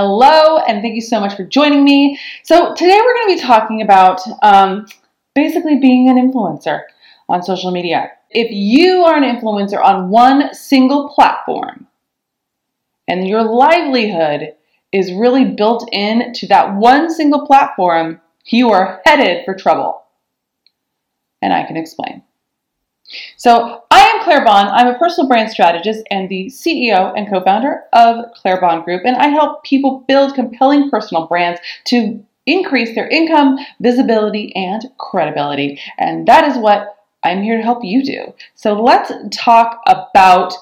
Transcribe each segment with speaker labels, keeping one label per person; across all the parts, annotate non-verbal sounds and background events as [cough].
Speaker 1: Hello, and thank you so much for joining me. So, today we're going to be talking about um, basically being an influencer on social media. If you are an influencer on one single platform and your livelihood is really built in to that one single platform, you are headed for trouble. And I can explain. So, I Claire Bahn. I'm a personal brand strategist and the CEO and co founder of Claire Bahn Group, and I help people build compelling personal brands to increase their income, visibility, and credibility. And that is what I'm here to help you do. So, let's talk about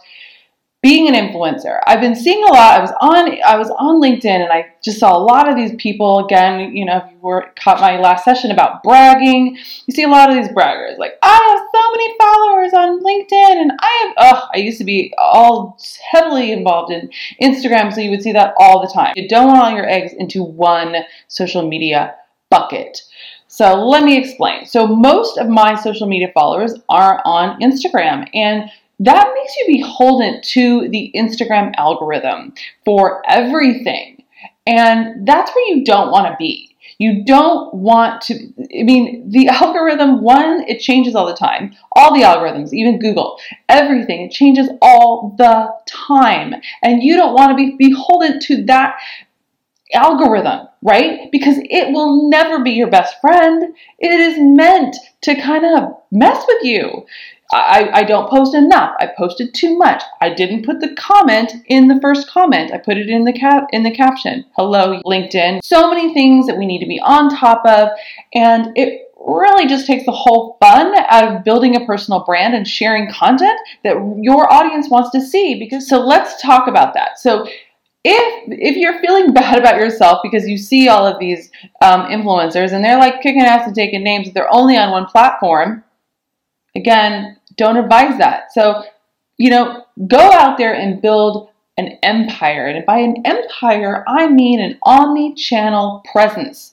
Speaker 1: being an influencer. I've been seeing a lot. I was on I was on LinkedIn and I just saw a lot of these people again, you know, if you were caught my last session about bragging, you see a lot of these braggers like I have so many followers on LinkedIn and I have oh, I used to be all heavily involved in Instagram, so you would see that all the time. You don't want all your eggs into one social media bucket. So let me explain. So most of my social media followers are on Instagram and that makes you beholden to the Instagram algorithm for everything. And that's where you don't want to be. You don't want to, I mean, the [laughs] algorithm, one, it changes all the time. All the algorithms, even Google, everything, it changes all the time. And you don't want to be beholden to that algorithm, right? Because it will never be your best friend. It is meant to kind of mess with you. I, I don't post enough. I posted too much. I didn't put the comment in the first comment. I put it in the cap in the caption. Hello, LinkedIn. So many things that we need to be on top of, and it really just takes the whole fun out of building a personal brand and sharing content that your audience wants to see. Because so let's talk about that. So if if you're feeling [laughs] bad about yourself because you see all of these um, influencers and they're like kicking ass and taking names, they're only on one platform Again, don't advise that. So, you know, go out there and build an empire. And by an empire, I mean an omni channel presence.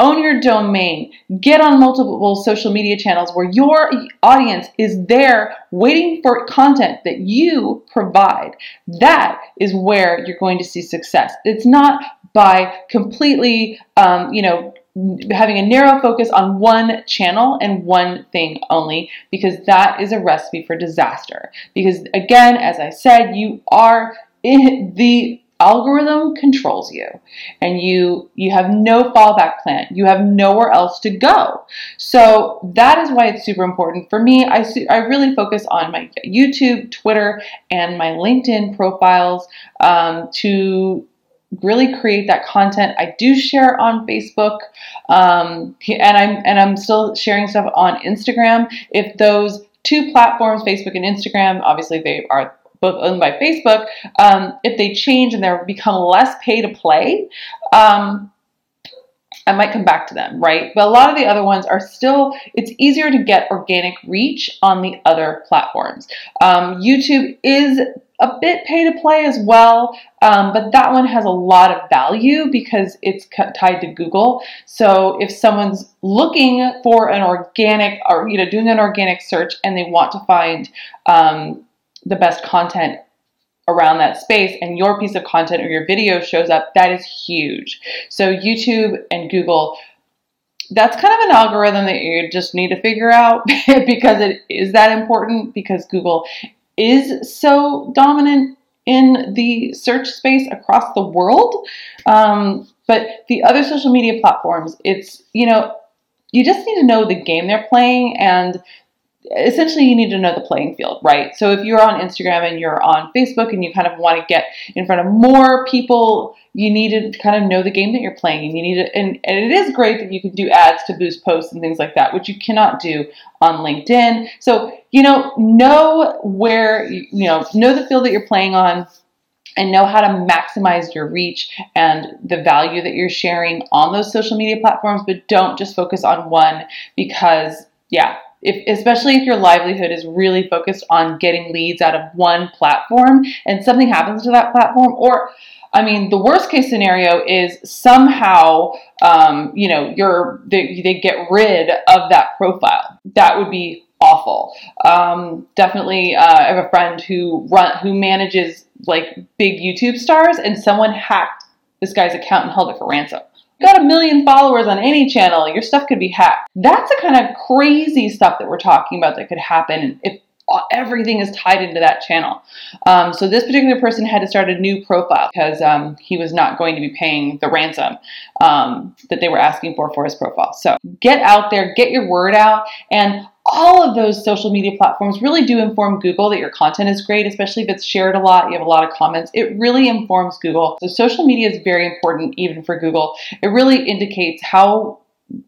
Speaker 1: Own your domain. Get on multiple social media channels where your audience is there waiting for content that you provide. That is where you're going to see success. It's not by completely, um, you know, having a narrow focus on one channel and one thing only because that is a recipe for disaster. Because again as i said you are in the algorithm controls you. And you you have no fallback plan. You have nowhere else to go. So that is why it's super important for me. I, I really focus on my youtube twitter and my linkedin profiles um, to really create that content. I do share on Facebook, um, and I'm and I'm still sharing stuff on Instagram. If those two platforms, Facebook and Instagram, obviously they are both owned by Facebook. Um, if they change and they become less pay to play, um, I might come back to them, right? But a lot of the other ones are still, it's easier to get organic reach on the other platforms. Um, YouTube is a bit pay to play as well, um, but that one has a lot of value because it's tied to Google. So if someone's looking for an organic or you know doing an organic search and they want to find um, the best content around that space and your piece of content or your video shows up, that is huge. So YouTube and Google that's kind of an algorithm that you just need to figure out [laughs] because it is that important because Google is so dominant in the search space across the world. Um, but the other social media platforms, it's, you know, you just need to know the game they're playing and essentially you need to know the playing field, right? So if you're on Instagram and you're on Facebook and you kind of want to get in front of more people, you need to kind of know the game that you're playing and you need to and, and it is great that you can do ads to boost posts and things like that, which you cannot do on LinkedIn. So, you know, know where you know, know the field that you're playing on and know how to maximize your reach and the value that you're sharing on those social media platforms, but don't just focus on one because yeah, if, especially if your livelihood is really focused on getting leads out of one platform and something happens to that platform or I mean, the worst case scenario is somehow, um, you know, you're they, they, get rid of that profile. That would be awful. Um, definitely, uh, I have a friend who run who manages like big YouTube stars, and someone hacked this guy's account and held it for ransom. Got a million followers on any channel, your stuff could be hacked. That's the kind of crazy stuff that we're talking about that could happen if everything is tied into that channel. Um, so this particular person had to start a new profile because um, he was not going to be paying the ransom um, that they were asking for for his profile. So get out there, get your word out, and all of those social media platforms really do inform Google that your content is great, especially if it's shared a lot, you have a lot of comments. It really informs Google. So social media is very important even for Google. It really indicates how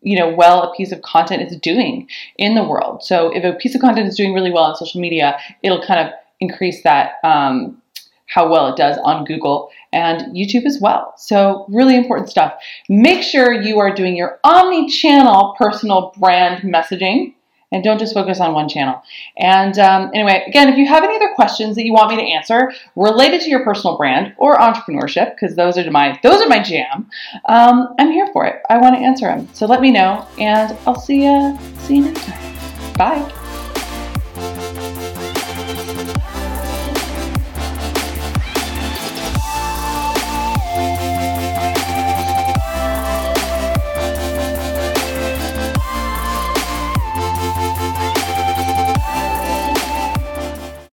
Speaker 1: you know well a piece of content is doing in the world. So if a piece of content is doing really well on social media, it'll kind of increase that um, how well it does on Google and YouTube as well. So really important stuff. Make sure you are doing your omni-channel personal brand messaging and don't just focus on one channel. And um, anyway, again, if you have any other questions that you want me to answer related to your personal brand or entrepreneurship, because those are my those are my jam, um, I'm here for it. I want to answer them. So let me know, and I'll see you see you next time. Bye.